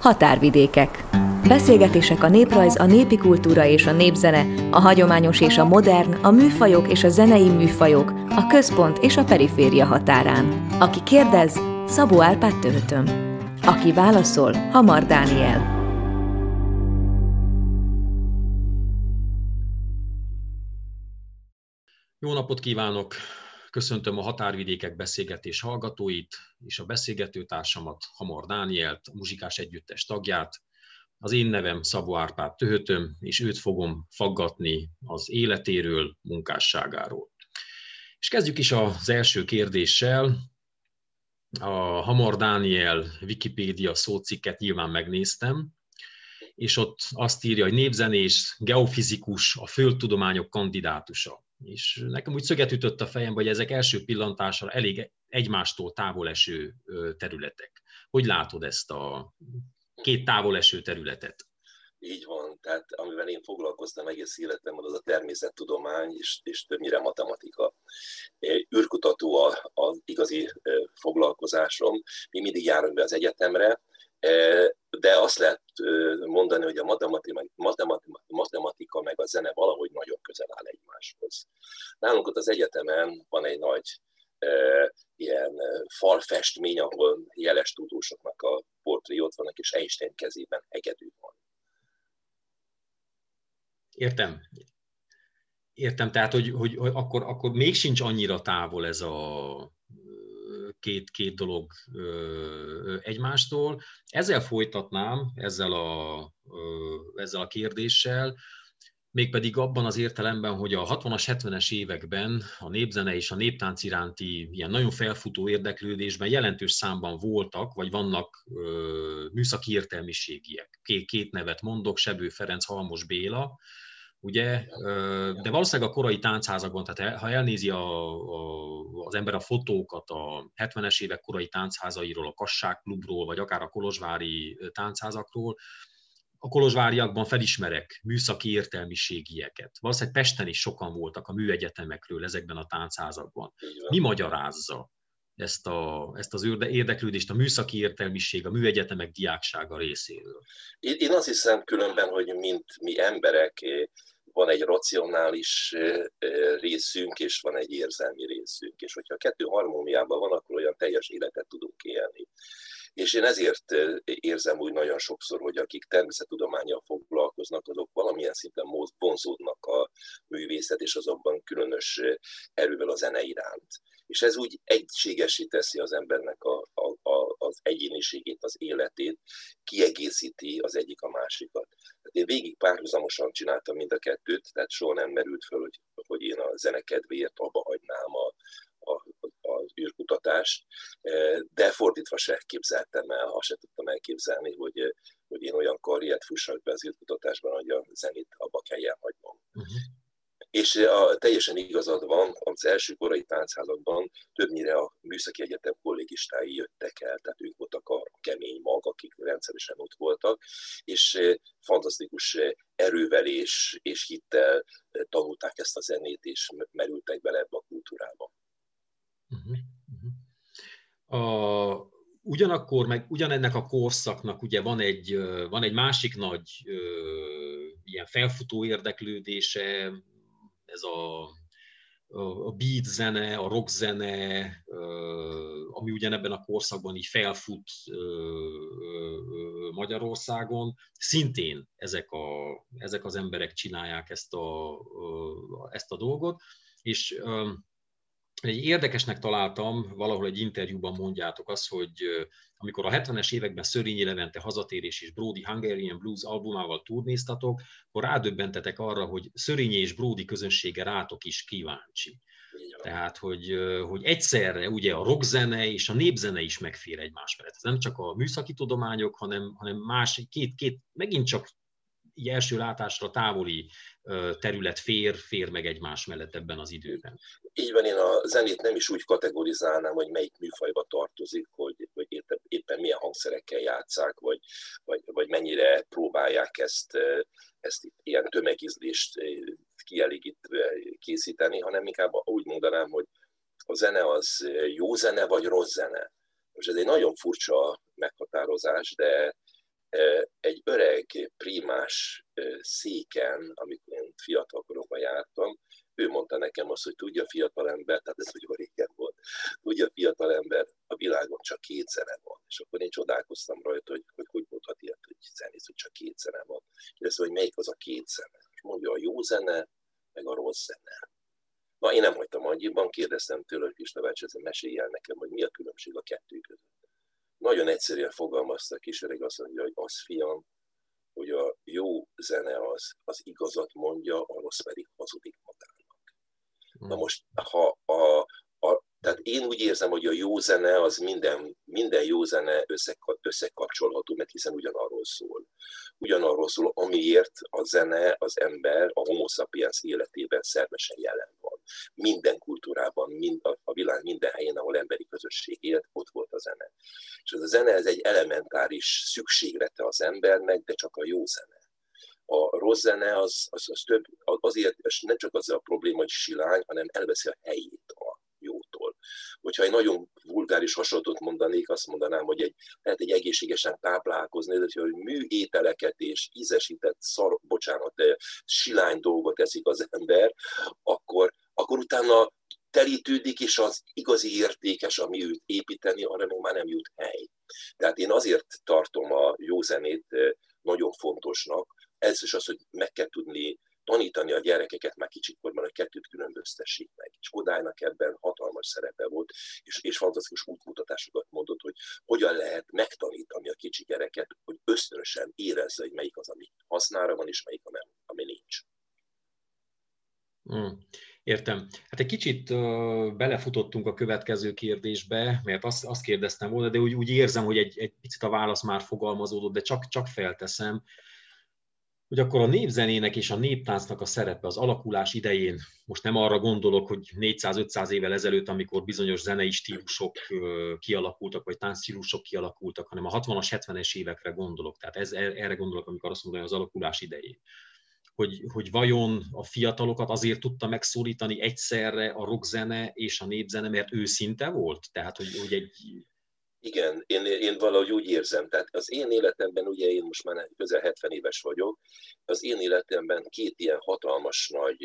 Határvidékek. Beszélgetések a néprajz, a népi kultúra és a népzene, a hagyományos és a modern, a műfajok és a zenei műfajok, a központ és a periféria határán. Aki kérdez, Szabó Árpád Töhötöm. Aki válaszol, Hamar Dániel. Jó napot kívánok! Köszöntöm a Határvidékek beszélgetés hallgatóit és a beszélgetőtársamat, Hamar Dánielt, a muzsikás együttes tagját. Az én nevem Szabó Árpád Töhötöm, és őt fogom faggatni az életéről, munkásságáról. És kezdjük is az első kérdéssel. A Hamar Dániel Wikipédia szócikket nyilván megnéztem, és ott azt írja, hogy népzenés, geofizikus, a földtudományok kandidátusa és nekem úgy szöget ütött a fejem, hogy ezek első pillantásra elég egymástól távol eső területek. Hogy látod ezt a két távol eső területet? Így van, tehát amivel én foglalkoztam egész életemben, az a természettudomány és, és többnyire matematika. űrkutató az igazi foglalkozásom. Mi mindig járunk be az egyetemre, de azt lehet mondani, hogy a matematika, matematika meg a zene valahogy nagyon közel áll egymáshoz. Nálunk ott az egyetemen van egy nagy ilyen falfestmény, ahol jeles tudósoknak a portré ott vannak, és Einstein kezében egyedül van. Értem. Értem, tehát, hogy, hogy, hogy akkor, akkor még sincs annyira távol ez a két, két dolog egymástól. Ezzel folytatnám, ezzel a, ezzel a kérdéssel, mégpedig abban az értelemben, hogy a 60-as, 70-es években a népzene és a néptánc iránti ilyen nagyon felfutó érdeklődésben jelentős számban voltak, vagy vannak ö, műszaki értelmiségiek. Két, két nevet mondok, Sebő Ferenc, Halmos Béla, ugye, de valószínűleg a korai táncházakban, tehát ha elnézi a, a, az ember a fotókat a 70-es évek korai táncházairól, a Kassák klubról, vagy akár a kolozsvári táncházakról, a kolozsváriakban felismerek műszaki értelmiségieket. Valószínűleg Pesten is sokan voltak a műegyetemekről ezekben a táncházakban. Mi magyarázza ezt, a, ezt az érdeklődést a műszaki értelmiség, a műegyetemek diáksága részéről? Én, én azt hiszem különben, hogy mint mi emberek van egy racionális részünk, és van egy érzelmi részünk. És hogyha a kettő harmóniában van, akkor olyan teljes életet tudunk élni. És én ezért érzem úgy nagyon sokszor, hogy akik természettudományjal foglalkoznak, azok valamilyen szinten vonzódnak a művészet, és azokban különös erővel a zene iránt. És ez úgy egységesé teszi az embernek a, a, a, az egyéniségét, az életét, kiegészíti az egyik a másikat. Én végig párhuzamosan csináltam mind a kettőt, tehát soha nem merült föl, hogy, hogy én a zene kedvéért abba hagynám a, a, az űrkutatást, de fordítva se képzeltem el, azt se tudtam elképzelni, hogy, hogy én olyan karriert fussak be az űrkutatásban, hogy a zenét abba kelljen hagynom. Uh-huh. És a, teljesen igazad van, az első korai táncházakban többnyire a műszaki egyetem kollégistái jöttek el, tehát ők voltak a kemény mag, akik rendszeresen ott voltak, és fantasztikus erővel és, és hittel tanulták ezt a zenét, és merültek bele ebbe a kultúrába. Uh-huh. A, ugyanakkor, meg ugyanennek a korszaknak ugye van egy, van egy másik nagy ilyen felfutó érdeklődése, ez a, a beat zene, a rock zene, ami ugyanebben a korszakban így felfut Magyarországon, szintén ezek, a, ezek az emberek csinálják ezt a, ezt a dolgot, és egy érdekesnek találtam, valahol egy interjúban mondjátok azt, hogy amikor a 70-es években Szörényi Levente hazatérés és Brody Hungarian Blues albumával turnéztatok, akkor rádöbbentetek arra, hogy Szörényi és Brody közönsége rátok is kíváncsi. Tehát, hogy, hogy egyszerre ugye a rockzene és a népzene is megfér egymás mellett. Ez nem csak a műszaki tudományok, hanem, hanem más, két, két, megint csak így első látásra távoli terület fér, fér meg egymás mellett ebben az időben. Így van, én a zenét nem is úgy kategorizálnám, hogy melyik műfajba tartozik, hogy, hogy éppen, milyen hangszerekkel játszák, vagy, vagy, vagy mennyire próbálják ezt, ezt ilyen tömegizlést kielégítve készíteni, hanem inkább úgy mondanám, hogy a zene az jó zene, vagy rossz zene. Most ez egy nagyon furcsa meghatározás, de egy öreg primás széken, amikor én fiatalkoromban jártam, ő mondta nekem azt, hogy tudja fiatalember, tehát ez nagyon régen volt, tudja fiatalember, a világon csak két zene van. És akkor én csodálkoztam rajta, hogy hogy, hogy mondhat ilyet, hogy zenész, hogy csak két zene van. És hogy melyik az a két zene. És mondja a jó zene, meg a rossz zene. Na, én nem hagytam annyiban, kérdeztem tőle, hogy Pista bácsi, mesélj el nekem, hogy mi a különbség a kettő között. Nagyon egyszerűen fogalmazta a kisöreg, azt mondja, hogy az fiam, hogy a jó zene az, az igazat mondja, a rossz pedig hazudik magának. Na hmm. most, ha a, a, tehát én úgy érzem, hogy a jó zene az minden, minden jó zene összekapcsolható, mert hiszen ugyanarról szól. Ugyanarról szól, amiért a zene, az ember a homo sapiens életében szervesen jelen van. Minden kultúrában, mind, a világ minden helyén, ahol emberi közösség élt, ott volt a zene. És ez a zene ez egy elementáris szükséglete az embernek, de csak a jó zene a rossz zene az, az, az több, azért nem csak az a probléma, hogy silány, hanem elveszi a helyét a jótól. Hogyha egy nagyon vulgáris hasonlatot mondanék, azt mondanám, hogy egy, lehet egy egészségesen táplálkozni, de hogy műételeket és ízesített szar, bocsánat, silány dolgot eszik az ember, akkor, akkor utána telítődik, és az igazi értékes, ami őt építeni, arra még már nem jut hely. Tehát én azért tartom a jó zenét nagyon fontosnak, ez is az, hogy meg kell tudni tanítani a gyerekeket már kicsikorban, hogy kettőt különböztessék meg. És Kodálynak ebben hatalmas szerepe volt, és, és fantasztikus útmutatásokat mondott, hogy hogyan lehet megtanítani a kicsi gyereket, hogy ösztönösen érezze, hogy melyik az, ami hasznára van, és melyik, ami, ami nincs. Hmm. Értem. Hát egy kicsit uh, belefutottunk a következő kérdésbe, mert azt, azt kérdeztem volna, de úgy, úgy érzem, hogy egy, egy picit a válasz már fogalmazódott, de csak, csak felteszem hogy akkor a népzenének és a néptáncnak a szerepe az alakulás idején, most nem arra gondolok, hogy 400-500 évvel ezelőtt, amikor bizonyos zenei stílusok kialakultak, vagy táncstílusok kialakultak, hanem a 60-as, 70-es évekre gondolok. Tehát ez, erre gondolok, amikor azt mondom, az alakulás idején. Hogy, hogy vajon a fiatalokat azért tudta megszólítani egyszerre a rockzene és a népzene, mert őszinte volt? Tehát, hogy, hogy egy igen, én, én valahogy úgy érzem, tehát az én életemben, ugye én most már közel 70 éves vagyok, az én életemben két ilyen hatalmas nagy,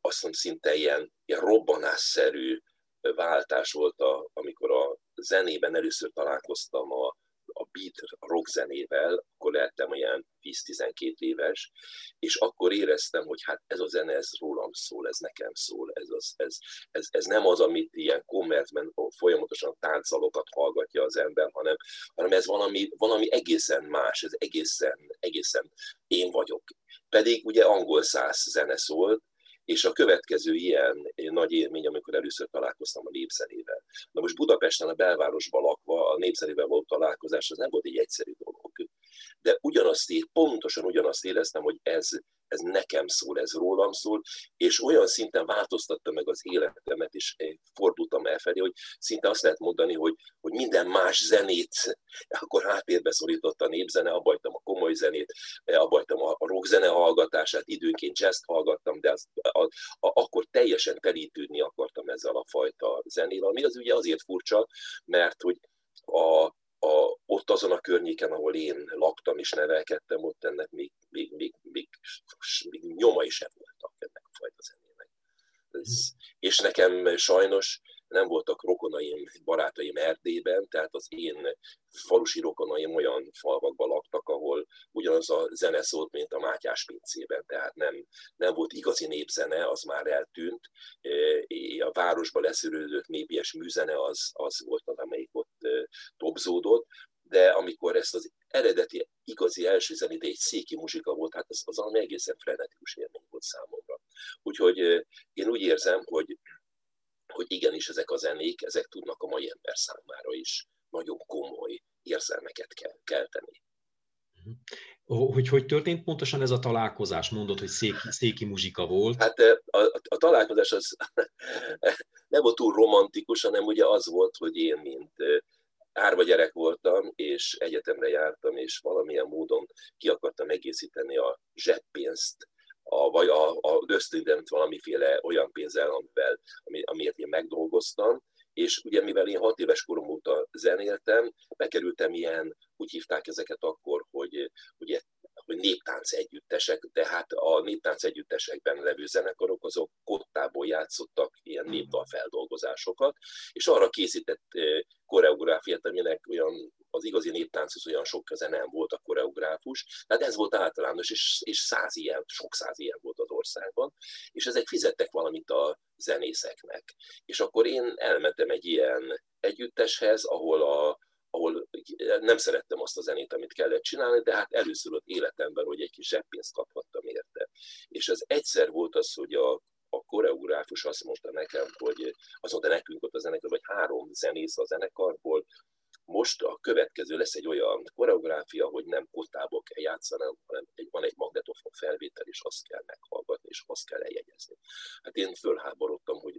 azt mondom szinte ilyen, ilyen robbanásszerű váltás volt, a, amikor a zenében először találkoztam a, a beat a rock zenével, akkor lehettem olyan 10-12 éves, és akkor éreztem, hogy hát ez a zene, ez rólam szól, ez nekem szól, ez, az, ez, ez, ez nem az, amit ilyen kommercben folyamatosan táncalokat hallgatja az ember, hanem, hanem ez valami, valami egészen más, ez egészen, egészen én vagyok. Pedig ugye angol száz zene szólt, és a következő ilyen nagy élmény, amikor először találkoztam a népzenével. Na most Budapesten a belvárosban lakva a népzenével volt találkozás, az nem volt egy egyszerű dolog. De ugyanazt, pontosan ugyanazt éreztem, hogy ez, ez nekem szól, ez rólam szól, és olyan szinten változtatta meg az életemet, és fordultam elfelé, hogy szinte azt lehet mondani, hogy, hogy minden más zenét, akkor háttérbe szorított a népzene, abbajtam a komoly zenét, abbajtam a rockzene hallgatását, időnként jazz hallgattam, de az, a, a, akkor teljesen telítődni akartam ezzel a fajta zenével, ami az ugye azért furcsa, mert hogy a, a, ott azon a környéken, ahol én laktam és nevelkedtem, ott ennek még, még, még, még, még nyomai sem voltak ennek a fajta zenének. Ez, és nekem sajnos nem voltak rokonaim, barátaim Erdélyben, tehát az én falusi rokonaim olyan falvakban laktak, ahol ugyanaz a zene szólt, mint a Mátyás pincében, tehát nem, nem volt igazi népzene, az már eltűnt. A városba leszűrődött népies műzene az, az volt az, amelyik ott topzódott, de amikor ezt az eredeti, igazi első zenét egy széki muzsika volt, hát az, az valami egészen frenetikus élmény volt számomra. Úgyhogy én úgy érzem, hogy hogy igenis ezek a zenék, ezek tudnak a mai ember számára is nagyon komoly érzelmeket kell kelteni. Hogy hogy történt pontosan ez a találkozás? Mondod, hogy széki, széki muzsika volt. Hát a, a, a találkozás az nem volt túl romantikus, hanem ugye az volt, hogy én, mint árva gyerek voltam, és egyetemre jártam, és valamilyen módon ki akartam egészíteni a zseppénzt a, vagy a, a ösztöndemt valamiféle olyan pénzzel, amivel, ami, amiért én megdolgoztam, És ugye mivel én hat éves korom óta zenéltem, bekerültem ilyen, úgy hívták ezeket akkor, hogy ugye hogy néptánc együttesek, de hát a néptánc együttesekben levő zenekarok azok kottából játszottak ilyen hmm. népdal feldolgozásokat, és arra készített koreográfiát, aminek olyan az igazi néptánchoz olyan sok köze nem volt a koreográfus, tehát ez volt általános, és, és száz ilyen, sok száz ilyen volt az országban, és ezek fizettek valamit a zenészeknek. És akkor én elmentem egy ilyen együtteshez, ahol a, ahol nem szerettem azt a zenét, amit kellett csinálni, de hát először ott életemben, hogy egy kis zseppénzt kaphattam érte. És az egyszer volt az, hogy a, a koreográfus azt mondta nekem, hogy azt mondta nekünk ott a zenekar, hogy három zenész a zenekarból, most a következő lesz egy olyan koreográfia, hogy nem kotából kell játszani, hanem egy, van egy magnetofon felvétel, és azt kell meghallgatni, és azt kell eljegyezni. Hát én fölháborodtam, hogy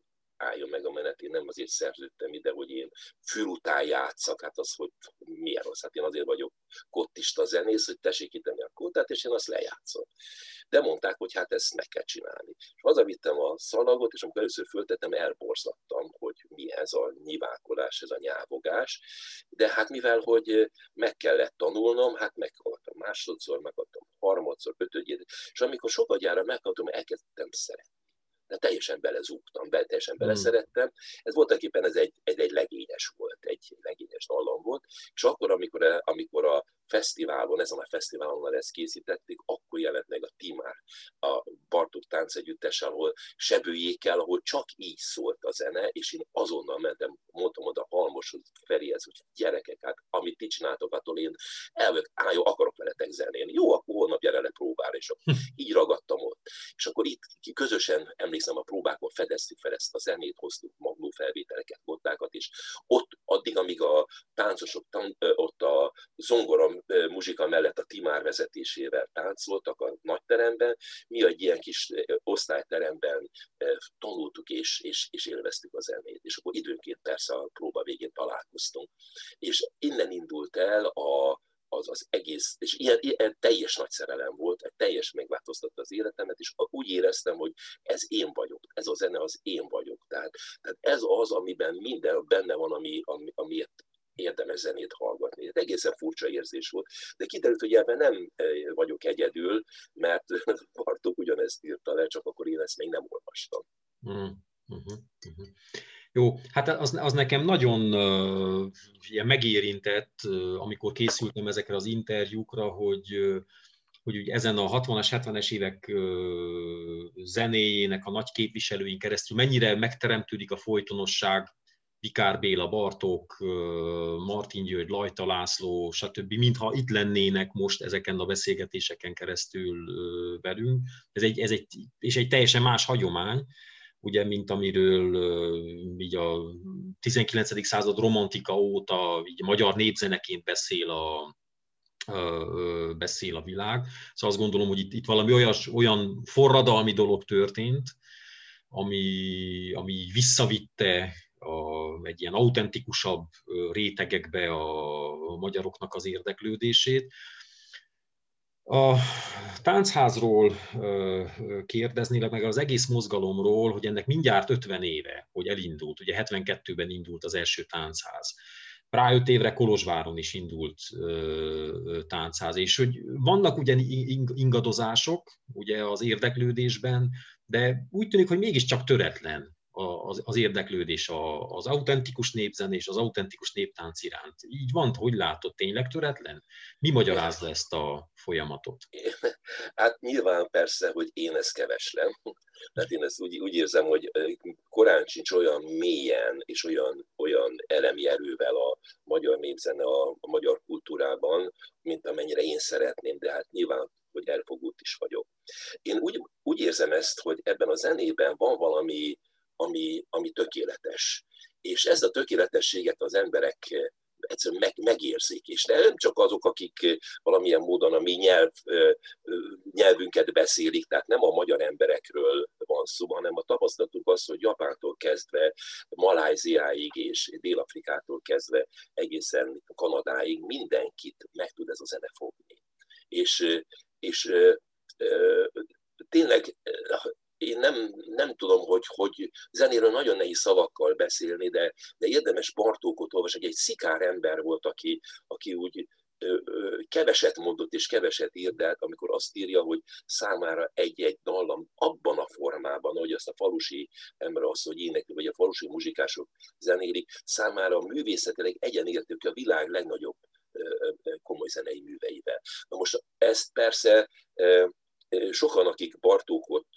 álljon meg a menet, én nem azért szerződtem ide, hogy én fül után játszak, hát az, hogy milyen rossz, hát én azért vagyok kottista zenész, hogy tessék kitenni a kottát, és én azt lejátszom. De mondták, hogy hát ezt meg kell csinálni. És hazavittem a szalagot, és amikor először föltettem, elborzattam, hogy mi ez a nyiválkodás, ez a nyávogás. De hát mivel, hogy meg kellett tanulnom, hát meghallgattam másodszor, meghallgattam harmadszor, ötödjét, és amikor sokat gyára meghallgattam, elkezdtem szeretni de teljesen belezúgtam, be, teljesen hmm. beleszerettem. Ez voltak éppen ez egy, egy, egy legényes volt, egy legényes dallam volt, és akkor, amikor, amikor a fesztiválon, ezen a fesztiválon ezt készítették, akkor jelent meg a Timár, a Bartók tánc együttes, ahol sebőjékkel, ahol csak így szólt a zene, és én azonnal mentem, mondtam oda Halmoshoz, Ferihez, hogy gyerekek, hát amit ti csináltok, attól én elvök, á, jó, akarok veletek zenélni. Jó, akkor holnap gyere le próbára, és akkor hm. így ragadtam ott. És akkor itt közösen, emlékszem, a próbákon fedeztük fel ezt a zenét, hoztuk magnó felvételeket, bottákat, és ott addig, amíg a táncosok ott a zongora muzsika mellett a Timár vezetésével táncoltak a nagyteremben, mi egy ilyen kis osztályteremben tanultuk és, és, és élveztük a zenét. És akkor időnként persze a próba végén találkoztunk. És innen indult el a, az, az egész, és ilyen, ilyen teljes nagy szerelem volt, egy teljes megváltoztatta az életemet, és úgy éreztem, hogy ez én vagyok, ez a zene az én vagyok. Tehát, tehát ez az, amiben minden benne van, ami, ami, amiért érdemes zenét hallgatni. Ez egészen furcsa érzés volt, de kiderült, hogy ebben nem e, vagyok egyedül, mert Bartók ugyanezt írta le, csak akkor én ezt még nem olvastam. Uh-huh, uh-huh. Jó, hát az, az nekem nagyon uh, ilyen megérintett, uh, amikor készültem ezekre az interjúkra, hogy uh, hogy ugye ezen a 60-as, 70-es évek zenéjének a nagy képviselőin keresztül mennyire megteremtődik a folytonosság, Vikár Béla, Bartók, Martin György, Lajta László, stb., mintha itt lennének most ezeken a beszélgetéseken keresztül velünk. Ez egy, ez egy, és egy teljesen más hagyomány, ugye, mint amiről így a 19. század romantika óta így magyar népzeneként beszél a, beszél a világ. Szóval azt gondolom, hogy itt, itt valami olyas, olyan forradalmi dolog történt, ami, ami visszavitte a, egy ilyen autentikusabb rétegekbe a, magyaroknak az érdeklődését. A táncházról kérdezni, meg az egész mozgalomról, hogy ennek mindjárt 50 éve, hogy elindult, ugye 72-ben indult az első táncház. Rá öt évre Kolozsváron is indult táncház, és hogy vannak ugye ingadozások ugye az érdeklődésben, de úgy tűnik, hogy mégiscsak töretlen az, az érdeklődés az autentikus népzenés, az autentikus néptánc iránt. Így van, hogy látod, tényleg töretlen? Mi magyarázza ezt a folyamatot? Hát nyilván persze, hogy én ezt keveslem. Tehát én ezt úgy, úgy érzem, hogy korán sincs olyan mélyen és olyan, olyan elemi erővel a magyar népzene a, a magyar kultúrában, mint amennyire én szeretném, de hát nyilván hogy elfogult is vagyok. Én úgy, úgy érzem ezt, hogy ebben a zenében van valami, ami, ami tökéletes. És ez a tökéletességet az emberek eh, egyszerűen meg, megérzik, és nem csak azok, akik eh, valamilyen módon a mi nyelv, eh, nyelvünket beszélik, tehát nem a magyar emberekről van szó, hanem a tapasztalatuk az, hogy Japántól kezdve Maláziáig és Dél-Afrikától kezdve egészen Kanadáig mindenkit meg tud ez a zene fogni. És, és tényleg én nem, nem tudom, hogy, hogy zenéről nagyon nehéz szavakkal beszélni, de, de érdemes Bartókot olvasni, egy szikár ember volt, aki, aki úgy keveset mondott és keveset írt, de amikor azt írja, hogy számára egy-egy dallam abban a formában, hogy azt a falusi ember azt, hogy énekli, vagy a falusi muzsikások zenélik, számára a művészetileg egyenértők a világ legnagyobb komoly zenei műveivel. Na most ezt persze sokan, akik Bartókot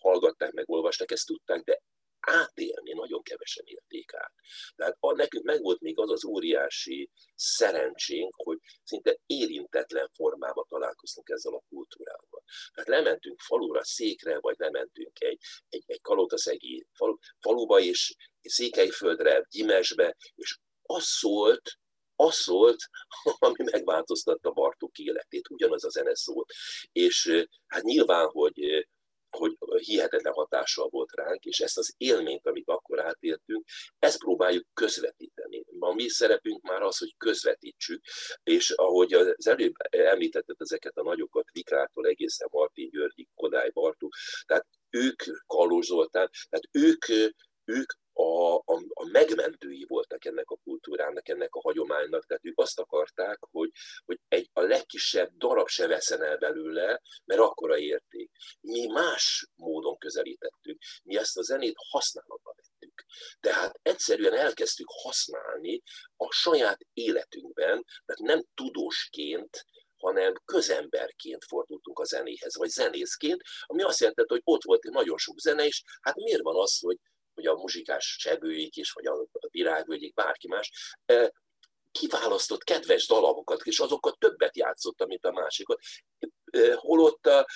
hallgatták, meg olvasták, ezt tudták, de átélni nagyon kevesen élték át. Tehát a, nekünk megvolt még az az óriási szerencsénk, hogy szinte érintetlen formában találkoztunk ezzel a kultúrával. Tehát lementünk falura, székre, vagy lementünk egy, egy, egy kalotaszegi falu, faluba, és Székelyföldre, Gyimesbe, és az szólt, az szólt, ami megváltoztatta Bartók életét, ugyanaz a zene szólt. És hát nyilván, hogy hogy hihetetlen hatással volt ránk, és ezt az élményt, amit akkor átéltünk, ezt próbáljuk közvetíteni. A mi szerepünk már az, hogy közvetítsük, és ahogy az előbb említetted ezeket a nagyokat, Vikrától egészen Martin Györgyi, Kodály Bartók, tehát ők, Kalóz Zoltán, tehát ők, ők a, a, a megmentői voltak ennek a kultúrának, ennek a hagyománynak, tehát ők azt akarták, hogy, hogy egy, a legkisebb darab se veszen el belőle, mert akkora érték. Mi más módon közelítettük, mi ezt a zenét használatba vettük. Tehát egyszerűen elkezdtük használni a saját életünkben, tehát nem tudósként, hanem közemberként fordultunk a zenéhez, vagy zenészként, ami azt jelenti, hogy ott volt nagyon sok zene, és hát miért van az, hogy hogy a muzsikás sebőik is, vagy a virágvölgyik, bárki más, kiválasztott kedves dalamokat, és azokat többet játszotta, mint a másikat. Holott a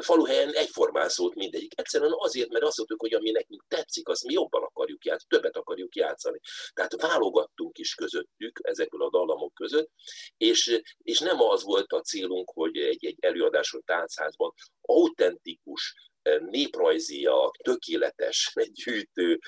faluhelyen egyformán szólt mindegyik. Egyszerűen azért, mert azt mondtuk, hogy ami nekünk tetszik, az mi jobban akarjuk játszani, többet akarjuk játszani. Tehát válogattunk is közöttük, ezekből a dallamok között, és, és nem az volt a célunk, hogy egy, egy előadáson táncházban autentikus, néprajzia, tökéletes gyűjtő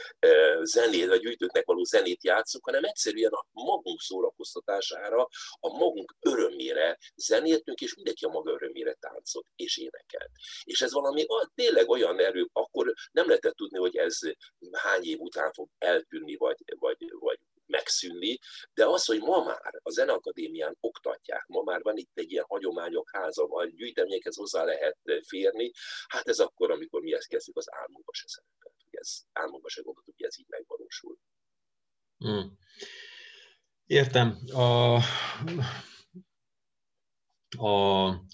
zenét, vagy gyűjtőknek való zenét játszunk, hanem egyszerűen a magunk szórakoztatására, a magunk örömére zenéltünk, és mindenki a maga örömére táncolt és énekelt. És ez valami tényleg olyan erő, akkor nem lehetett tudni, hogy ez hány év után fog eltűnni, vagy, vagy, vagy megszűnni, de az, hogy ma már a Zeneakadémián oktatják, ma már van itt egy ilyen hagyományok háza, a gyűjteményekhez hozzá lehet férni, hát ez akkor, amikor mi ezt kezdjük, az álmunkba se szerepelt, ez álmunkba se gondoltuk, hogy ez így megvalósul. Hmm. Értem. A, a,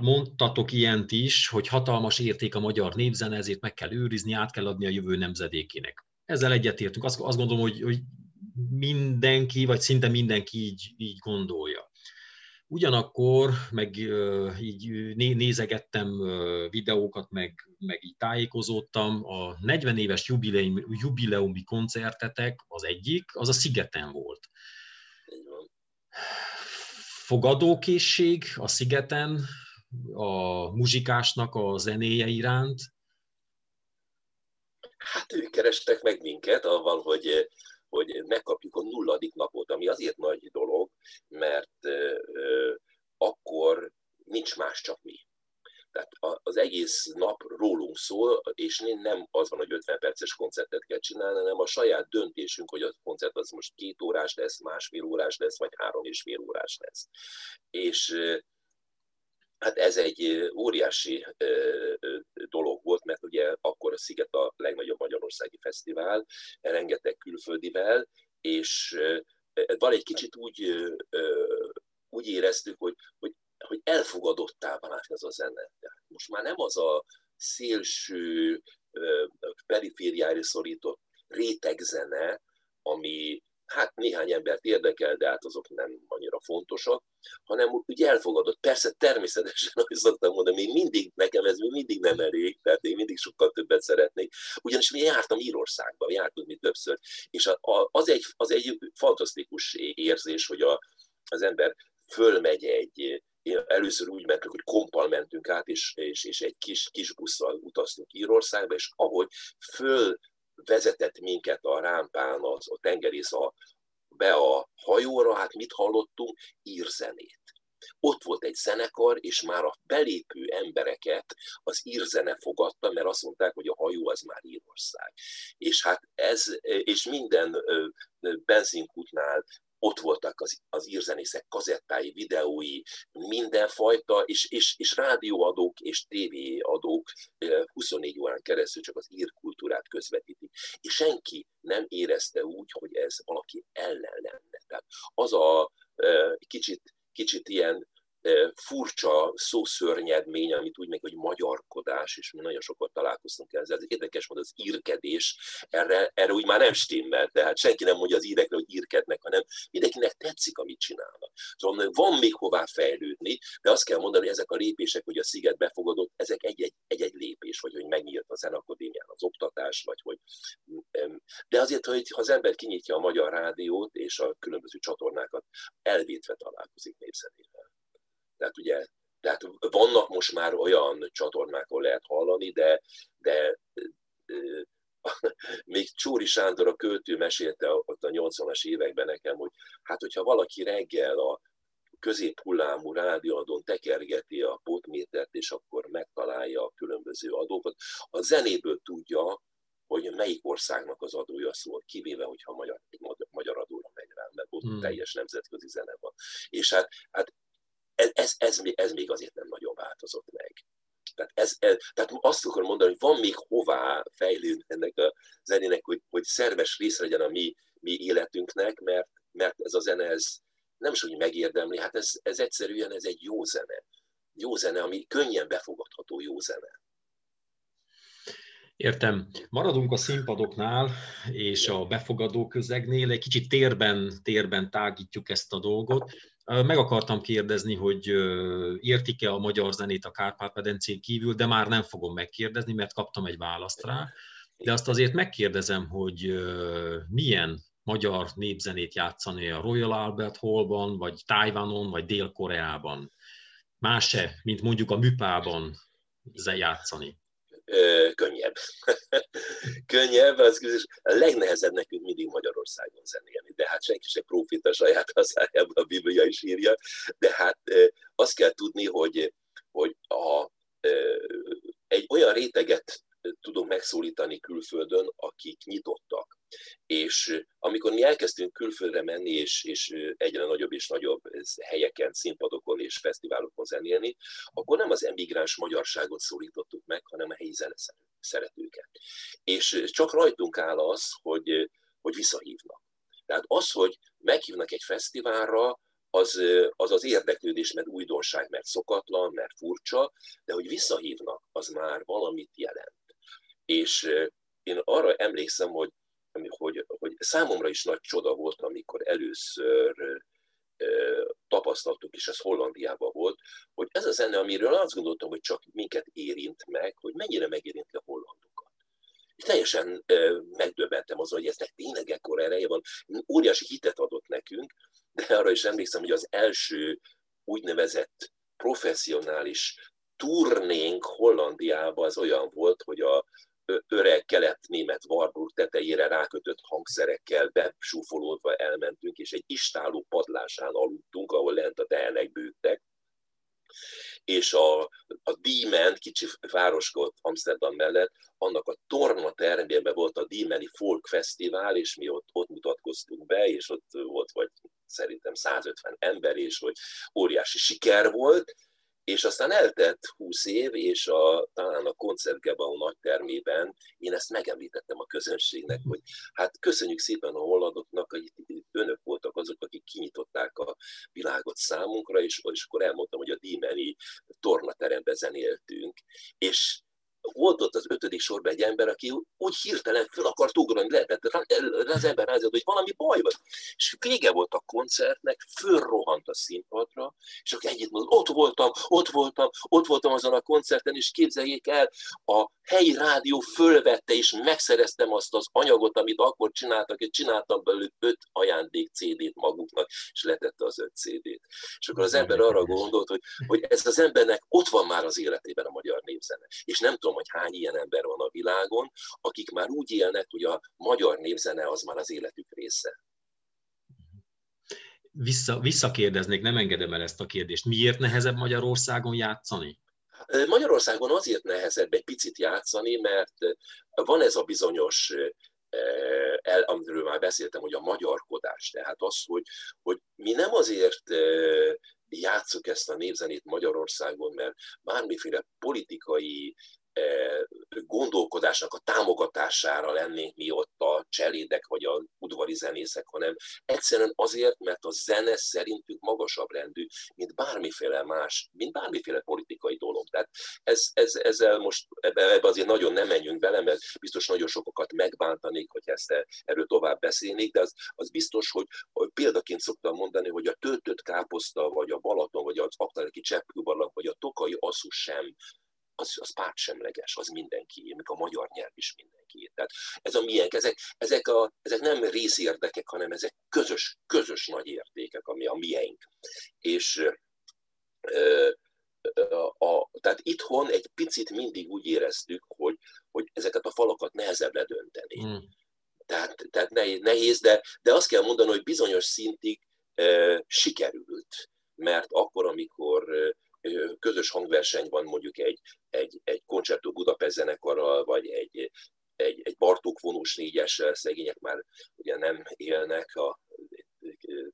mondtatok ilyent is, hogy hatalmas érték a magyar népzene, ezért meg kell őrizni, át kell adni a jövő nemzedékének ezzel egyetértünk. Azt, azt gondolom, hogy, hogy mindenki, vagy szinte mindenki így, így gondolja. Ugyanakkor meg így nézegettem videókat, meg, meg így tájékozódtam. A 40 éves jubileumi, jubileumi koncertetek az egyik, az a Szigeten volt. Fogadókészség a Szigeten, a muzsikásnak a zenéje iránt, Hát ők kerestek meg minket avval, hogy, hogy megkapjuk a nulladik napot, ami azért nagy dolog, mert akkor nincs más, csak mi. Tehát az egész nap rólunk szól, és nem az van, hogy 50 perces koncertet kell csinálni, hanem a saját döntésünk, hogy a koncert az most két órás lesz, másfél órás lesz, vagy három és fél órás lesz. És Hát ez egy óriási mert ugye akkor a Sziget a legnagyobb magyarországi fesztivál, rengeteg külföldivel, és van egy kicsit úgy, úgy éreztük, hogy, hogy, hogy elfogadottá vált ez a zene. Most már nem az a szélső, perifériára szorított rétegzene, ami hát néhány embert érdekel, de hát azok nem annyira fontosak, hanem úgy elfogadott. Persze természetesen, ahogy szoktam mondani, még mindig, nekem ez még mindig nem elég, tehát én mindig sokkal többet szeretnék. Ugyanis mi jártam Írországban, jártunk mi többször, és az egy, az egy fantasztikus érzés, hogy a, az ember fölmegy egy, először úgy mentünk, hogy kompal mentünk át, és, és, és egy kis, kis busszal utaztunk Írországba, és ahogy föl vezetett minket a rámpán az, a tengerész a, be a hajóra, hát mit hallottunk? Írzenét. ott volt egy zenekar, és már a belépő embereket az írzene fogadta, mert azt mondták, hogy a hajó az már Írország. És hát ez, és minden benzinkútnál ott voltak az, az írzenészek kazettái, videói, mindenfajta, és, és, és rádióadók és tévéadók 24 órán keresztül csak az írkultúrát közvetítik. És senki nem érezte úgy, hogy ez valaki ellen lenne. Tehát az a kicsit, kicsit ilyen furcsa szószörnyedmény, amit úgy meg, hogy magyarkodás, és mi nagyon sokat találkoztunk ezzel. Ez érdekes volt az írkedés, erre, erre úgy már nem stimmel, tehát senki nem mondja az írekre, hogy írkednek, hanem mindenkinek tetszik, amit csinálnak. Szóval van még hová fejlődni, de azt kell mondani, hogy ezek a lépések, hogy a sziget befogadott, ezek egy-egy lépés, vagy hogy megnyílt a zenakadémián az oktatás, vagy hogy... De azért, hogy ha az ember kinyitja a magyar rádiót és a különböző csatornákat, elvétve találkozik népzenével. Tehát ugye tehát vannak most már olyan csatornák, ahol lehet hallani, de, de még Csúri Sándor a költő mesélte ott a 80-as években nekem, hogy hát hogyha valaki reggel a középhullámú rádióadón tekergeti a potmétert, és akkor megtalálja a különböző adókat, a zenéből tudja, hogy melyik országnak az adója szól, kivéve, hogyha magyar, egy magyar adóra megy rá, mert ott hmm. teljes nemzetközi zene van. És hát, hát ez, ez, ez, ez még azért nem nagyon változott meg. Tehát, ez, ez, tehát azt akarom mondani, hogy van még hová fejlődni ennek a zenének, hogy, hogy szerves rész legyen a mi, mi életünknek, mert, mert ez a zene, ez nem is, hogy megérdemli, hát ez, ez egyszerűen ez egy jó zene. Jó zene, ami könnyen befogadható jó zene. Értem. Maradunk a színpadoknál és a befogadó közegnél, egy kicsit térben, térben tágítjuk ezt a dolgot. Meg akartam kérdezni, hogy értik-e a magyar zenét a Kárpát-medencén kívül, de már nem fogom megkérdezni, mert kaptam egy választ rá. De azt azért megkérdezem, hogy milyen magyar népzenét játszani a Royal Albert Hallban, vagy Tájvanon, vagy Dél-Koreában. Más-e, mint mondjuk a Műpában játszani? Könnyebb. könnyebb, az a legnehezebb nekünk mindig Magyarországon zenélni, de hát senki se profita saját hazájában, a Biblia is írja, de hát azt kell tudni, hogy, hogy a, egy olyan réteget tudunk megszólítani külföldön, akik nyitottak. És amikor mi elkezdtünk külföldre menni, és, és egyre nagyobb és nagyobb helyeken, színpadokon és fesztiválokon zenélni, akkor nem az emigráns magyarságot szólítottuk meg, hanem a helyi zeneszeretőket. És csak rajtunk áll az, hogy, hogy visszahívnak. Tehát az, hogy meghívnak egy fesztiválra, az, az az érdeklődés, mert újdonság, mert szokatlan, mert furcsa, de hogy visszahívnak, az már valamit jelent. És én arra emlékszem, hogy, hogy, hogy számomra is nagy csoda volt, amikor először tapasztaltuk, és ez Hollandiában volt, hogy ez a zene, amiről azt gondoltam, hogy csak minket érint meg, hogy mennyire megérinti a hollandokat. És teljesen megdöbbentem azon, hogy eznek tényleg ekkor ereje van. Óriási hitet adott nekünk, de arra is emlékszem, hogy az első úgynevezett professzionális turnénk Hollandiában az olyan volt, hogy a, öreg kelet-német Warburg tetejére rákötött hangszerekkel besúfolódva elmentünk, és egy istáló padlásán aludtunk, ahol lent a tehenek bőgtek, és a, a Diemen, kicsi városkot Amsterdam mellett, annak a torna termében volt a Diemeni Folk Fesztivál, és mi ott, ott mutatkoztunk be, és ott volt vagy szerintem 150 ember, és hogy óriási siker volt, és aztán eltett 20 év, és a, talán a Koncertgebau nagytermében én ezt megemlítettem a közönségnek, hogy hát köszönjük szépen a hollandoknak, hogy önök voltak azok, akik kinyitották a világot számunkra, és, és akkor elmondtam, hogy a Dímeni tornateremben zenéltünk, és volt ott az ötödik sorban egy ember, aki úgy hirtelen fel akart ugrani, lehetett az ember rázad, hogy valami baj van. És vége volt a koncertnek, fölrohant a színpadra, és akkor egyet mondott, ott voltam, ott voltam, ott voltam azon a koncerten, és képzeljék el, a helyi rádió fölvette, és megszereztem azt az anyagot, amit akkor csináltak, és csináltam belőle öt ajándék CD-t maguknak, és letette az öt CD-t. És akkor az ember arra gondolt, hogy, hogy ez az embernek ott van már az életében a magyar népzene. És nem tudom, hogy hány ilyen ember van a világon, akik már úgy élnek, hogy a magyar népzene az már az életük része. vissza, visszakérdeznék, nem engedem el ezt a kérdést. Miért nehezebb Magyarországon játszani? Magyarországon azért nehezebb egy picit játszani, mert van ez a bizonyos el, amiről már beszéltem, hogy a magyarkodás. Tehát az, hogy, hogy mi nem azért játszuk ezt a népzenét Magyarországon, mert bármiféle politikai gondolkodásnak a támogatására lennénk mi ott a cselédek vagy a udvari zenészek, hanem egyszerűen azért, mert a zene szerintünk magasabb rendű, mint bármiféle más, mint bármiféle politikai dolog. Tehát ez, ez, ezzel most ebbe, ebbe azért nagyon nem menjünk bele, mert biztos nagyon sokakat megbántanék, hogy ezt erről tovább beszélnék, de az, az biztos, hogy, hogy példaként szoktam mondani, hogy a töltött káposzta, vagy a Balaton, vagy az aktareki cseppkőbarlang, vagy a tokai asszus sem az, az pártsemleges, az mindenki, még a magyar nyelv is mindenki. Tehát ez a miénk, ezek, ezek, a, ezek nem részérdekek, hanem ezek közös, közös nagy értékek, ami a miénk. És ö, a, a, tehát itthon egy picit mindig úgy éreztük, hogy, hogy ezeket a falakat nehezebb ledönteni. Mm. Tehát, tehát nehéz, de, de azt kell mondani, hogy bizonyos szintig e, sikerült, mert akkor, amikor közös hangverseny van mondjuk egy, egy, egy Concerto Budapest zenekarral, vagy egy, egy, egy Bartók vonós négyessel, szegények már ugye nem élnek, a,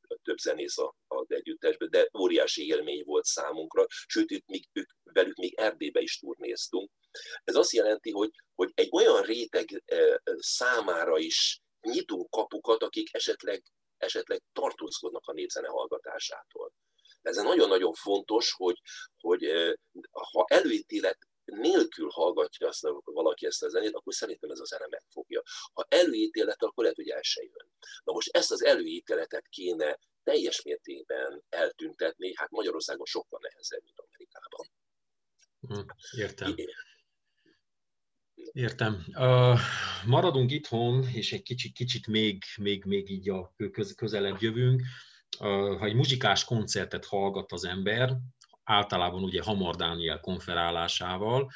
a több zenész a, a együttesben, de óriási élmény volt számunkra, sőt, ők, még, ők, velük még Erdélybe is turnéztunk. Ez azt jelenti, hogy, hogy egy olyan réteg számára is nyitunk kapukat, akik esetleg, esetleg tartózkodnak a népzene hallgatásától. Ez nagyon-nagyon fontos, hogy, hogy ha előítélet nélkül hallgatja azt valaki ezt a zenét, akkor szerintem ez a zene megfogja. Ha előítélet, akkor lehet, hogy el se jön. Na most ezt az előítéletet kéne teljes mértékben eltüntetni, hát Magyarországon sokkal nehezebb, mint Amerikában. Hm, értem. Értem. Uh, maradunk itthon, és egy kicsit, kicsit még, még, még így a közelebb jövünk ha egy muzsikás koncertet hallgat az ember, általában ugye Hamar Dániel konferálásával,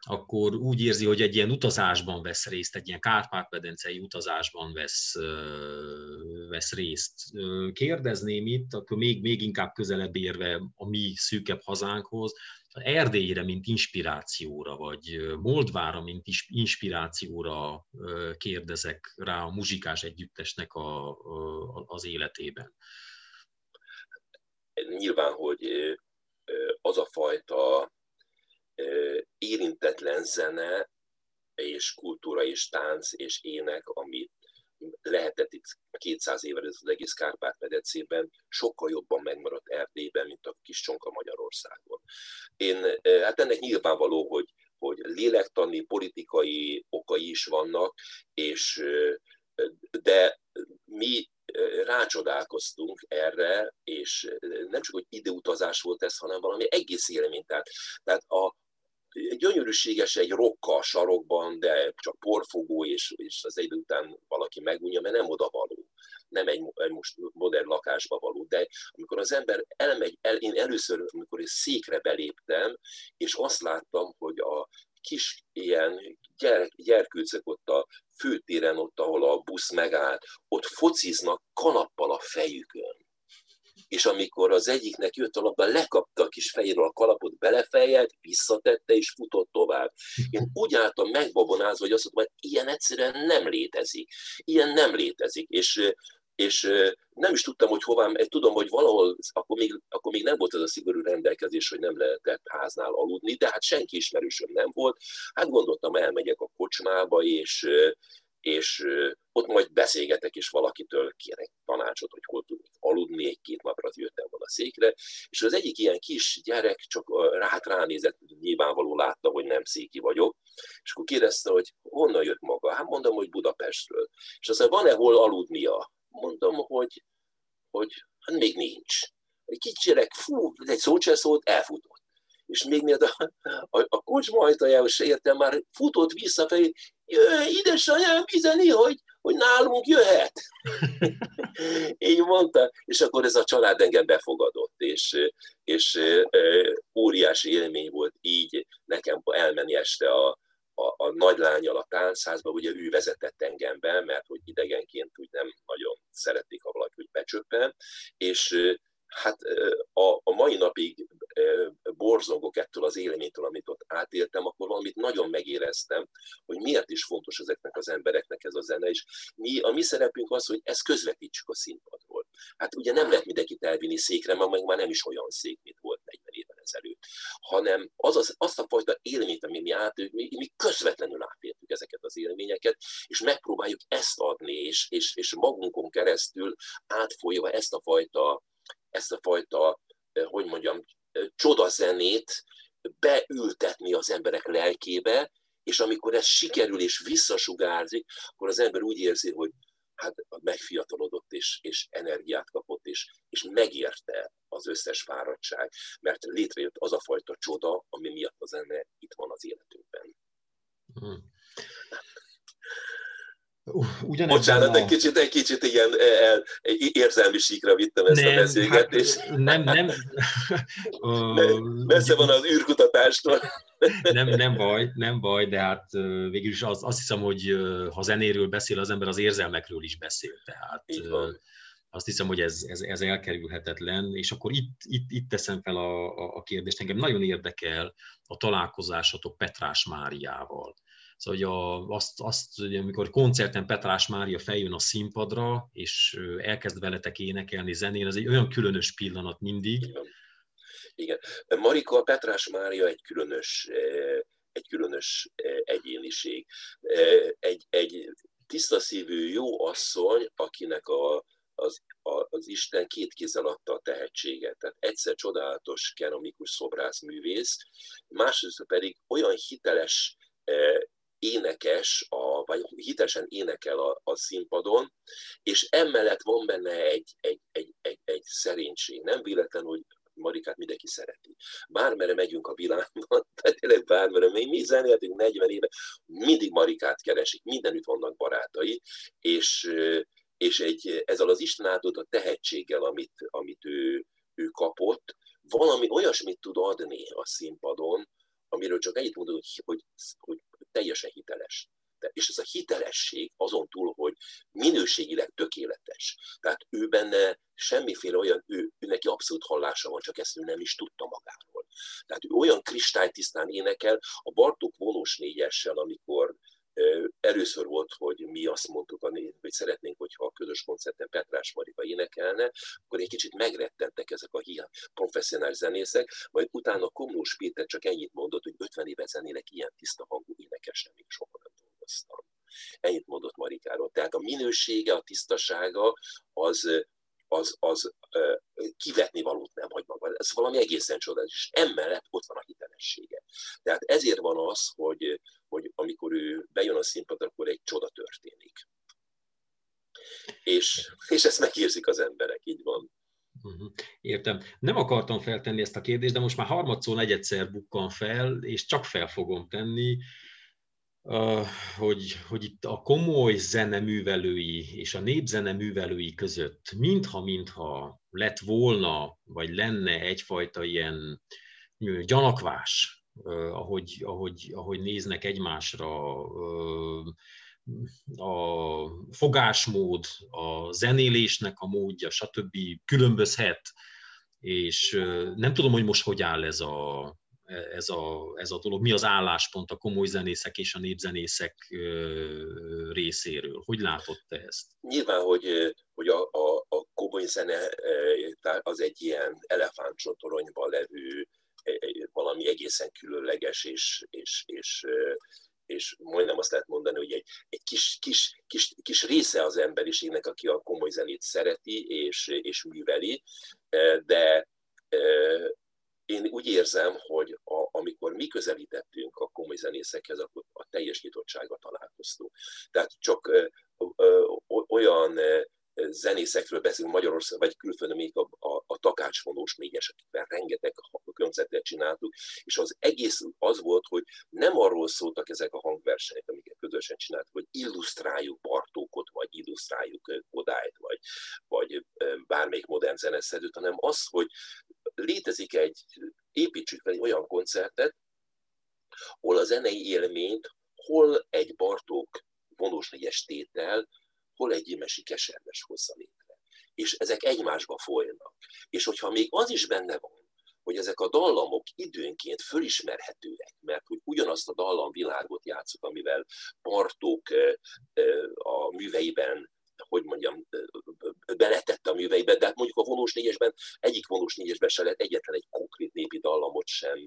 akkor úgy érzi, hogy egy ilyen utazásban vesz részt, egy ilyen Kárpát-medencei utazásban vesz, vesz részt. Kérdezném itt, akkor még, még inkább közelebb érve a mi szűkebb hazánkhoz, Erdélyre, mint inspirációra, vagy Moldvára, mint inspirációra kérdezek rá a muzsikás együttesnek a, a, az életében nyilván, hogy az a fajta érintetlen zene és kultúra és tánc és ének, amit lehetett itt 200 évvel az egész Kárpát-medencében, sokkal jobban megmaradt Erdélyben, mint a kis csonka Magyarországon. Én, hát ennek nyilvánvaló, hogy, hogy lélektani, politikai okai is vannak, és de mi rácsodálkoztunk erre, és nem csak, hogy ideutazás volt ez, hanem valami egész élmény. Tehát, tehát a, gyönyörűséges egy rokka a sarokban, de csak porfogó, és, és az idő után valaki megunja, mert nem oda való. Nem egy, egy most modern lakásba való. De amikor az ember elmegy, el, én először, amikor egy székre beléptem, és azt láttam, hogy a kis ilyen gyerek, gyerkőcök ott a főtéren, ott, ahol a busz megállt, ott fociznak kanappal a fejükön. És amikor az egyiknek jött a labda, lekapta a kis fejéről a kalapot, belefejelt, visszatette és futott tovább. Én úgy álltam megbabonázva, hogy azt mondtam, hogy ilyen egyszerűen nem létezik. Ilyen nem létezik. És és nem is tudtam, hogy hová, tudom, hogy valahol, akkor még, akkor még nem volt ez a szigorú rendelkezés, hogy nem lehetett háznál aludni, de hát senki ismerősöm nem volt. Hát gondoltam, elmegyek a kocsmába, és, és ott majd beszélgetek, és valakitől kérek tanácsot, hogy hol tudnék aludni, egy-két napra jöttem volna székre, és az egyik ilyen kis gyerek csak rát ránézett, nyilvánvaló látta, hogy nem széki vagyok, és akkor kérdezte, hogy honnan jött maga. Hát mondom, hogy Budapestről. És aztán van-e hol aludnia? Mondom, hogy, hogy hát még nincs. Egy kicsi gyerek, fú, egy szót se szólt, elfutott. És még miatt a, a, a kocsma ajtajához se értem, már futott visszafelé, édesanyám üzeni, hogy, hogy nálunk jöhet. Így mondta, és akkor ez a család engem befogadott, és, és óriási élmény volt így nekem elmenni este a, a, a nagy lányal a táncházba, ugye ő vezetett engem be, mert hogy idegenként úgy nem nagyon szerették, ha valaki úgy becsöppen, és hát a, a mai napig borzongok ettől az élménytől, amit ott átéltem, akkor valamit nagyon megéreztem, hogy miért is fontos ezeknek az embereknek ez a zene, és mi, a mi szerepünk az, hogy ezt közvetítsük a színpadról. Hát ugye nem lehet mindenkit elvinni székre, mert meg már nem is olyan szék, mint volt 40 évvel ezelőtt, hanem az, az, azt a fajta élményt, amit mi átéltük, mi, mi közvetlenül átéltük ezeket az élményeket, és megpróbáljuk ezt adni, és, és, és magunkon keresztül átfolyva ezt a fajta ezt a fajta, hogy mondjam, csodazenét beültetni az emberek lelkébe, és amikor ez sikerül és visszasugárzik, akkor az ember úgy érzi, hogy hát megfiatalodott és, és energiát kapott, és, és megérte az összes fáradtság, mert létrejött az a fajta csoda, ami miatt az zene itt van az életünkben. Hmm. Ugyanebben Bocsánat, a... egy kicsit, egy kicsit ilyen e, e, érzelmi síkra vittem ezt nem, a beszélgetést. Hát, nem, nem. Messze van az űrkutatástól. nem, nem baj, nem baj, de hát végül is az, azt hiszem, hogy ha zenéről beszél az ember, az érzelmekről is beszél. Tehát azt hiszem, hogy ez, ez, ez elkerülhetetlen, és akkor itt, itt, itt teszem fel a, a kérdést. Engem nagyon érdekel a találkozásotok Petrás Máriával Szóval, hogy a, azt, azt, hogy amikor koncerten Petrás Mária feljön a színpadra, és elkezd veletek énekelni zenén, ez egy olyan különös pillanat mindig. Igen. Igen. Marika Petrás Mária egy különös, egy különös egyéniség. Egy, egy tiszta szívű jó asszony, akinek a, az, a, az Isten két kézzel adta a tehetséget. Tehát egyszer csodálatos keramikus szobrászművész, másrészt pedig olyan hiteles énekes, a, vagy hitesen énekel a, a színpadon, és emellett van benne egy, egy, egy, egy, egy szerénység. Nem véletlen, hogy Marikát mindenki szereti. Bármere megyünk a világban, tényleg bármere, még mi zenéltünk 40 éve, mindig Marikát keresik, mindenütt vannak barátai, és, és egy, ezzel az Isten áldott tehetséggel, amit, amit ő, ő kapott, valami olyasmit tud adni a színpadon, amiről csak ennyit mondom, hogy, hogy, hogy teljesen hiteles. És ez a hitelesség azon túl, hogy minőségileg tökéletes. Tehát ő benne semmiféle olyan, ő, neki abszolút hallása van, csak ezt ő nem is tudta magáról. Tehát ő olyan kristálytisztán énekel, a Bartók vonós négyessel, amikor Először volt, hogy mi azt mondtuk, hogy szeretnénk, hogyha a közös koncerten Petrás Marika énekelne, akkor egy kicsit megrettentek ezek a hiány professzionális zenészek, majd utána Komlós Péter csak ennyit mondott, hogy 50 éve zenélek ilyen tiszta hangú énekesen még soha nem dolgoztam. Ennyit mondott Marikáról. Tehát a minősége, a tisztasága az, az, az kivetni valót nem hagy maga. Ez valami egészen csodálatos. És emellett ott van a hitelessége. Tehát ezért van az, hogy, hogy amikor ő bejön a színpadra, akkor egy csoda történik. És, és ezt megérzik az emberek, így van. Mhm. Értem. Nem akartam feltenni ezt a kérdést, de most már harmadszor, negyedszer bukkan fel, és csak fel fogom tenni hogy, hogy itt a komoly zeneművelői és a népzeneművelői között mintha-mintha lett volna, vagy lenne egyfajta ilyen gyanakvás, ahogy, ahogy, ahogy néznek egymásra, a fogásmód, a zenélésnek a módja, stb. különbözhet, és nem tudom, hogy most hogy áll ez a, ez a, ez a dolog? Mi az álláspont a komoly zenészek és a népzenészek részéről? Hogy látod te ezt? Nyilván, hogy, hogy a, a, a komoly zene az egy ilyen elefántcsotoronyban levő valami egészen különleges és, és, és, és majdnem azt lehet mondani, hogy egy, egy kis, kis, kis, kis része az emberiségnek, aki a komoly zenét szereti és, és műveli, de én úgy érzem, hogy a, amikor mi közelítettünk a komoly zenészekhez, akkor a teljes nyitottsággal találkoztunk. Tehát csak ö, ö, olyan zenészekről beszélünk Magyarország, vagy külföldön még a, a, a takácsfonós négyes, akikben rengeteg koncertet csináltuk, és az egész az volt, hogy nem arról szóltak ezek a hangversenyek, amiket közösen csináltuk, hogy illusztráljuk Bartókot, vagy illusztráljuk Kodályt, vagy, vagy bármelyik modern zeneszedőt, hanem az, hogy létezik egy, építsük fel egy olyan koncertet, ahol a zenei élményt hol egy Bartók vonós négyes tétel, hol egy imesi keserves hozza létre. És ezek egymásba folynak. És hogyha még az is benne van, hogy ezek a dallamok időnként fölismerhetőek, mert hogy ugyanazt a dallamvilágot játszok, amivel Bartók a műveiben hogy mondjam, beletette a műveibe, de hát mondjuk a vonós négyesben, egyik vonós négyesben se lehet egyetlen egy konkrét népi dallamot sem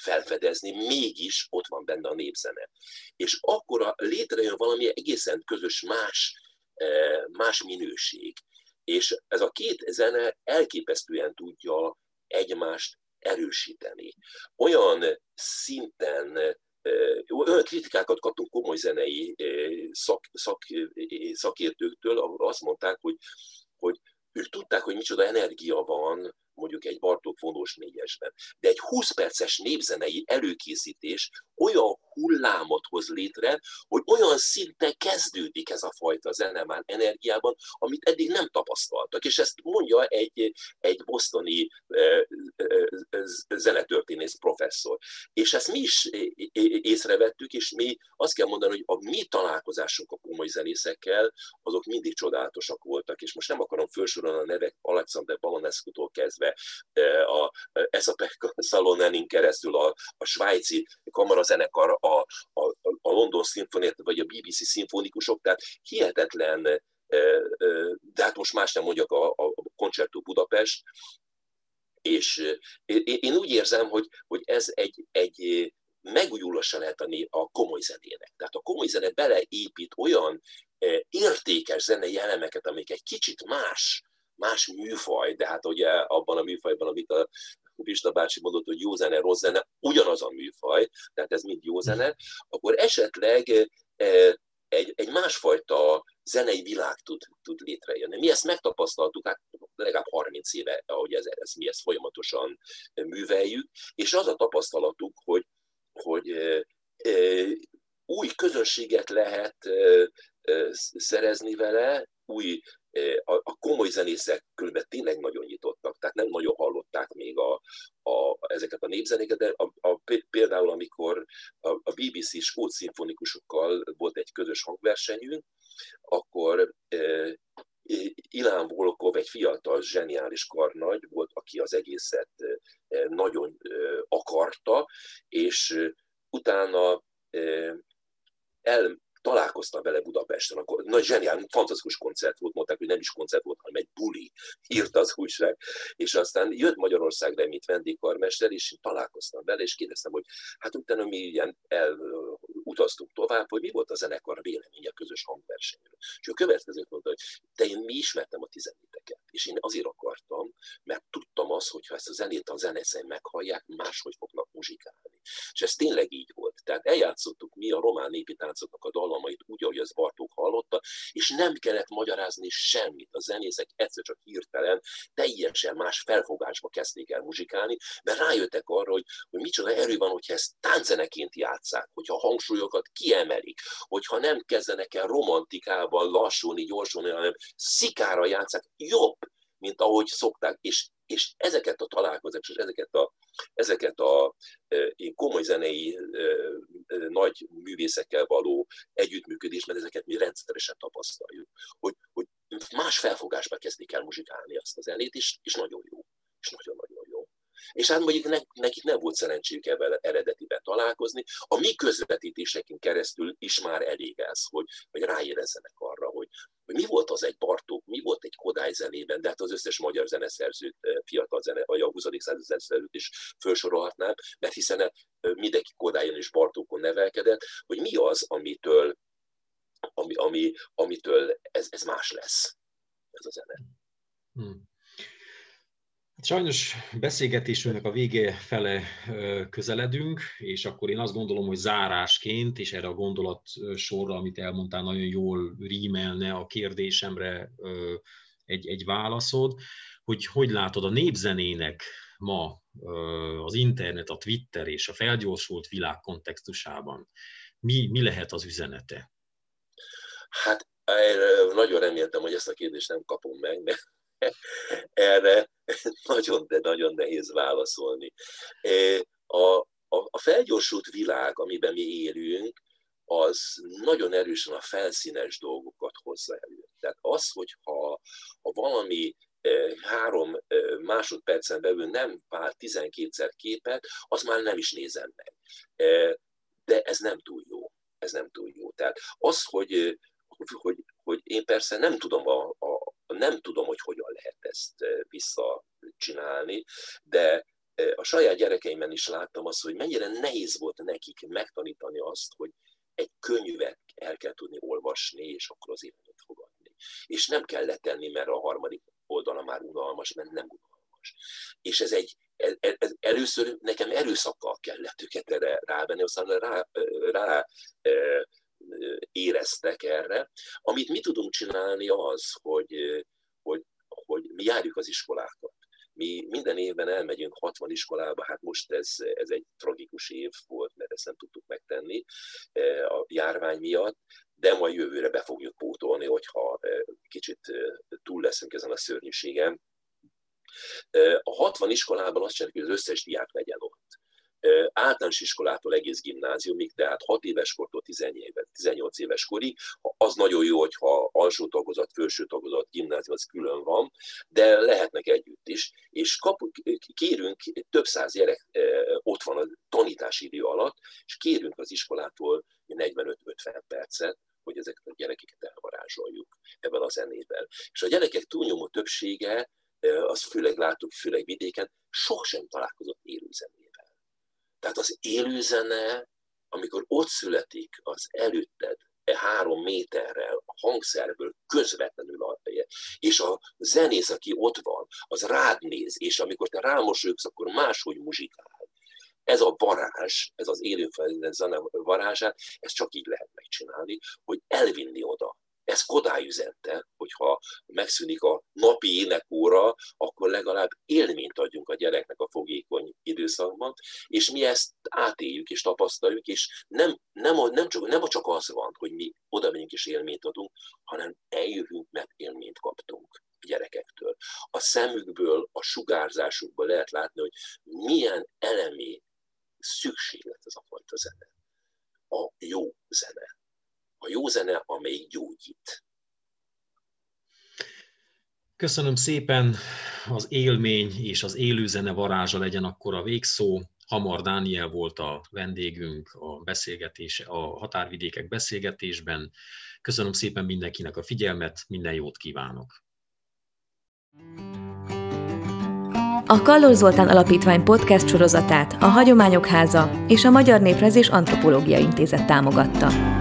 felfedezni, mégis ott van benne a népzene. És akkor létrejön valami egészen közös más, más minőség. És ez a két zene elképesztően tudja egymást erősíteni. Olyan szinten olyan kritikákat kaptunk komoly zenei szak, szak, szakértőktől, azt mondták, hogy, hogy ők tudták, hogy micsoda energia van mondjuk egy Bartók vonós négyesben. De egy 20 perces népzenei előkészítés olyan hullámot hoz létre, hogy olyan szinten kezdődik ez a fajta zene már energiában, amit eddig nem tapasztaltak. És ezt mondja egy, egy bosztoni zenetörténész professzor. És ezt mi is észrevettük, és mi azt kell mondani, hogy a mi találkozásunk a komoly zenészekkel, azok mindig csodálatosak voltak, és most nem akarom felsorolni a nevek Alexander Balonescu-tól kezdve, a Eszapek Szalonenin keresztül a, a svájci kamarazenekar, a, a, a London Symphony, vagy a BBC szimfonikusok, tehát hihetetlen, de hát most más nem mondjak, a, a Concerto Budapest, és én úgy érzem, hogy, hogy ez egy, egy megújulása lehet a komoly zenének. Tehát a komoly zene beleépít olyan értékes zenei elemeket, amik egy kicsit más, más műfaj, de hát ugye abban a műfajban, amit a Pista bácsi mondott, hogy jó zene, rossz zene, ugyanaz a műfaj, tehát ez mind jó zene, akkor esetleg e, egy, egy másfajta zenei világ tud, tud létrejönni. Mi ezt megtapasztaltuk, hát legalább 30 éve, ahogy ez, ez, mi ezt folyamatosan műveljük, és az a tapasztalatuk, hogy, hogy e, e, új közönséget lehet szerezni vele, új a, komoly zenészek különben tényleg nagyon nyitottak, tehát nem nagyon hallották még a, a, ezeket a népzenéket, de a, a, például amikor a, a BBC skót szimfonikusokkal volt egy közös hangversenyünk, akkor e, Ilán Volkov egy fiatal, zseniális karnagy volt, aki az egészet nagyon akarta, és utána el, találkoztam vele Budapesten, akkor nagy zseniál, fantasztikus koncert volt, mondták, hogy nem is koncert volt, hanem egy buli, írta az újság. És aztán jött Magyarországra, mint vendégkarmester, és találkoztam vele, és kérdeztem, hogy hát utána mi ilyen el, utaztunk tovább, hogy mi volt a zenekar véleménye a közös hangversenyről. És a következőt mondta, hogy de én mi ismertem a tizeniteket, és én azért akartam, mert tudtam azt, hogy ha ezt a zenét a zeneszeim meghallják, máshogy fognak muzsikálni. És ez tényleg így volt. Tehát eljátszottuk mi a román népi táncoknak a dallamait úgy, ahogy az Bartók hallotta, és nem kellett magyarázni semmit. A zenészek egyszer csak hirtelen teljesen más felfogásba kezdték el muzsikálni, mert rájöttek arra, hogy, hogy micsoda erő van, hogyha ezt tánczeneként játszák, hogyha hangsúlyokat kiemelik, hogyha nem kezdenek el romantikában lassulni, gyorsulni, hanem szikára játszák, jobb, mint ahogy szokták, és, és ezeket a találkozásokat, és ezeket a, ezeket a komoly zenei nagy művészekkel való együttműködés, mert ezeket mi rendszeresen tapasztaljuk, hogy, hogy más felfogásba kezdik el muzsikálni azt a zenét, és, és nagyon jó, és nagyon-nagyon jó. És hát mondjuk nekik nem volt szerencséjük ebben eredetiben találkozni. A mi közvetítéseken keresztül is már elég ez, hogy, hogy ráérezzenek arra, hogy, mi volt az egy Bartók, mi volt egy Kodály zenében, de hát az összes magyar zeneszerzőt, fiatal zene, vagy a 20. század zeneszerzőt is felsorolhatnám, mert hiszen mindenki Kodályon és Bartókon nevelkedett, hogy mi az, amitől, ami, ami, amitől ez, ez más lesz, ez a zene. Hmm. Sajnos beszélgetésünknek a vége fele közeledünk, és akkor én azt gondolom, hogy zárásként, és erre a gondolat sorra, amit elmondtál, nagyon jól rímelne a kérdésemre egy, egy válaszod, hogy hogy látod a népzenének ma az internet, a Twitter és a felgyorsult világ kontextusában. Mi, mi lehet az üzenete? Hát nagyon reméltem, hogy ezt a kérdést nem kapom meg, de erre nagyon, de nagyon nehéz válaszolni. A, a, a felgyorsult világ, amiben mi élünk, az nagyon erősen a felszínes dolgokat hozza elő. Tehát az, hogyha ha valami három másodpercen belül nem vált 12-szer képet, az már nem is nézem meg. De ez nem túl jó. Ez nem túl jó. Tehát az, hogy, hogy, hogy én persze nem tudom, a, nem tudom, hogy hogyan lehet ezt visszacsinálni, de a saját gyerekeimben is láttam azt, hogy mennyire nehéz volt nekik megtanítani azt, hogy egy könyvet el kell tudni olvasni, és akkor az élményt fogadni. És nem kell letenni, mert a harmadik oldala már unalmas, mert nem unalmas. És ez egy, ez, először nekem erőszakkal kellett őket erre rávenni, aztán rá, rá éreztek erre. Amit mi tudunk csinálni az, hogy mi járjuk az iskolákat. Mi minden évben elmegyünk 60 iskolába, hát most ez, ez egy tragikus év volt, mert ezt nem tudtuk megtenni a járvány miatt, de majd jövőre be fogjuk pótolni, hogyha kicsit túl leszünk ezen a szörnyűségen. A 60 iskolában azt csináljuk, hogy az összes diák legyen ott általános iskolától egész gimnáziumig, tehát 6 éves kortól 18 éves korig, az nagyon jó, hogyha alsó tagozat, felső tagozat, gimnázium az külön van, de lehetnek együtt is, és kapunk, kérünk, több száz gyerek ott van a tanítási idő alatt, és kérünk az iskolától 45-50 percet, hogy ezeket a gyerekeket elvarázsoljuk ebben a zenében. És a gyerekek túlnyomó többsége, azt főleg láttuk, főleg vidéken, sohasem találkozott élőzenével. Tehát az élőzene, amikor ott születik az előtted, e három méterrel a hangszerből közvetlenül a és a zenész, aki ott van, az rád néz, és amikor te rámosolyogsz, akkor máshogy muzsikál. Ez a varázs, ez az élőfelé zene varázsát, ezt csak így lehet megcsinálni, hogy elvinni oda ez Kodály üzente, hogyha megszűnik a napi énekóra, akkor legalább élményt adjunk a gyereknek a fogékony időszakban, és mi ezt átéljük és tapasztaljuk, és nem, nem, nem, csak, nem csak az van, hogy mi oda megyünk és élményt adunk, hanem eljövünk, mert élményt kaptunk a gyerekektől. A szemükből, a sugárzásukból lehet látni, hogy milyen elemé szükséglet ez a fajta zene. A jó zene a jó zene, amely gyógyít. Köszönöm szépen, az élmény és az élőzene varázsa legyen akkor a végszó. Hamar Dániel volt a vendégünk a beszélgetés, a határvidékek beszélgetésben. Köszönöm szépen mindenkinek a figyelmet, minden jót kívánok! A Kallor Zoltán Alapítvány podcast sorozatát a Hagyományok Háza és a Magyar Néprezés Antropológia Intézet támogatta.